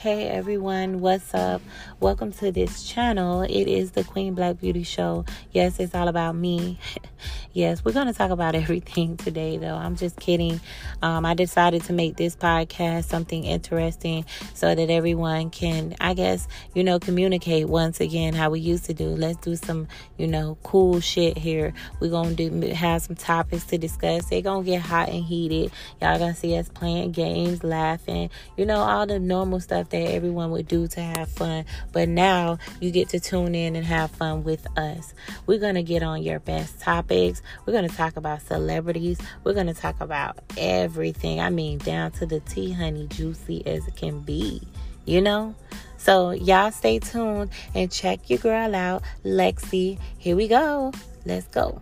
Hey everyone, what's up? Welcome to this channel. It is the Queen Black Beauty Show. Yes, it's all about me. yes, we're going to talk about everything today, though. I'm just kidding. Um, I decided to make this podcast something interesting so that everyone can, I guess, you know, communicate once again how we used to do. Let's do some, you know, cool shit here. We're going to do have some topics to discuss. They're going to get hot and heated. Y'all going to see us playing games, laughing, you know, all the normal stuff that everyone would do to have fun. But now you get to tune in and have fun with us. We're going to get on your best topics. We're going to talk about celebrities. We're going to talk about everything. I mean, down to the tea, honey, juicy as it can be, you know? So, y'all stay tuned and check your girl out, Lexi. Here we go. Let's go.